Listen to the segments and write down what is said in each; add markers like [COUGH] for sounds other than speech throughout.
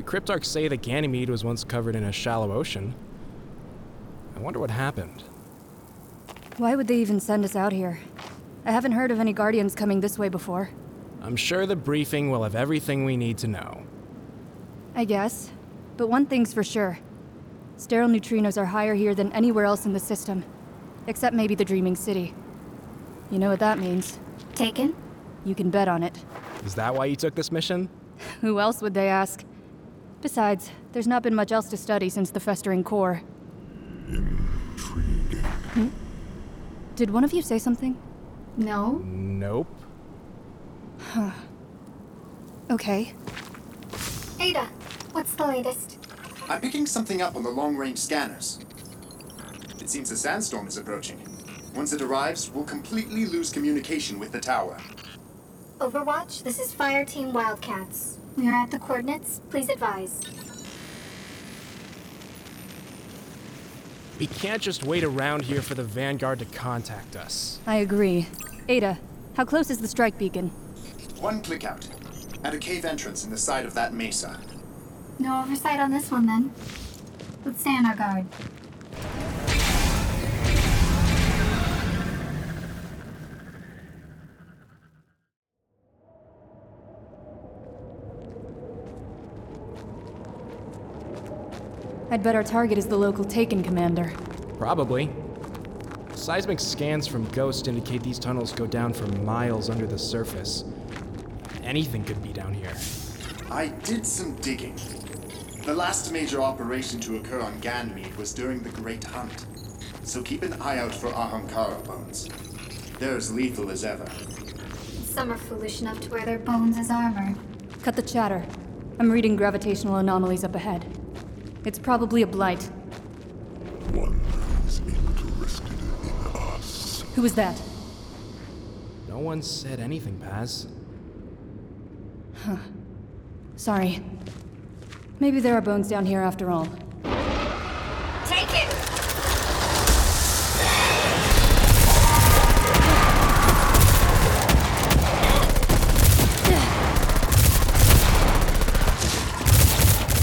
The Cryptarchs say that Ganymede was once covered in a shallow ocean. I wonder what happened. Why would they even send us out here? I haven't heard of any Guardians coming this way before. I'm sure the briefing will have everything we need to know. I guess. But one thing's for sure sterile neutrinos are higher here than anywhere else in the system, except maybe the Dreaming City. You know what that means? Taken? You can bet on it. Is that why you took this mission? [LAUGHS] Who else would they ask? Besides, there's not been much else to study since the festering core. Intriguing. Hmm? Did one of you say something? No. Nope. Huh. Okay. Ada, what's the latest? I'm picking something up on the long range scanners. It seems a sandstorm is approaching. Once it arrives, we'll completely lose communication with the tower. Overwatch, this is Fire Team Wildcats. We are at the coordinates. Please advise. We can't just wait around here for the Vanguard to contact us. I agree. Ada, how close is the strike beacon? One click out. At a cave entrance in the side of that mesa. No oversight on this one then. Let's stay on our guard. I'd bet our target is the local Taken commander. Probably. Seismic scans from Ghost indicate these tunnels go down for miles under the surface. Anything could be down here. I did some digging. The last major operation to occur on Ganymede was during the Great Hunt. So keep an eye out for Ahamkara bones. They're as lethal as ever. Some are foolish enough to wear their bones as armor. Cut the chatter. I'm reading gravitational anomalies up ahead. It's probably a blight. One who's interested in us. Who was that? No one said anything, Paz. Huh. Sorry. Maybe there are bones down here after all. Take it!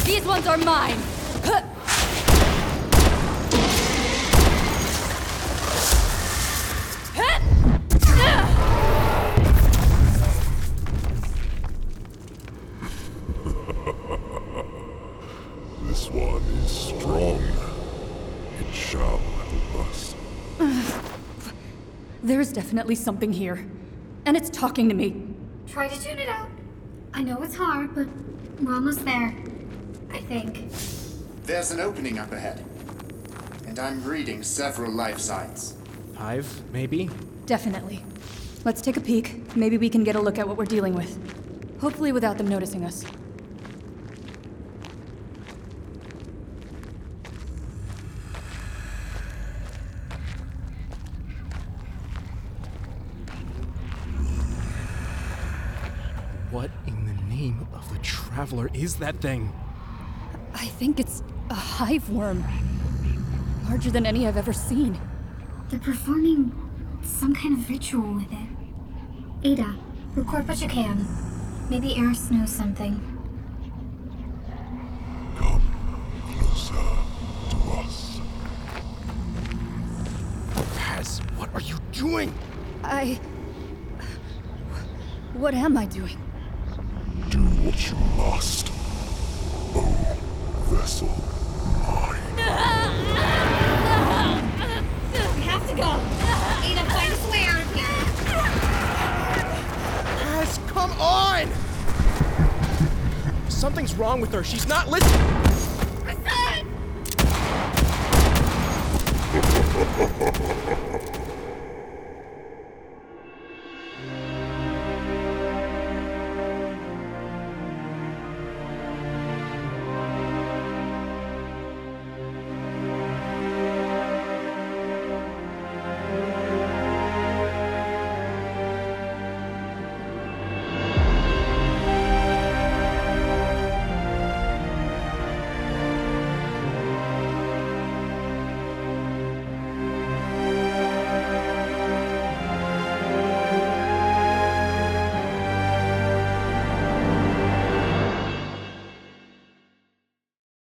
These ones are mine! This one is strong. It shall help us. There is definitely something here. And it's talking to me. Try to tune it out. I know it's hard, but we're almost there. I think. There's an opening up ahead. And I'm reading several life signs. Hive, maybe? Definitely. Let's take a peek. Maybe we can get a look at what we're dealing with. Hopefully without them noticing us. What in the name of the Traveler is that thing? I think it's a hive worm. Larger than any I've ever seen. They're performing some kind of ritual with it. Ada, record what you can. Maybe Eris knows something. Come closer to us. Paz, what are you doing? I. What am I doing? Do what you must. Oh, vessel Something's wrong with her. She's not listening. Hassan!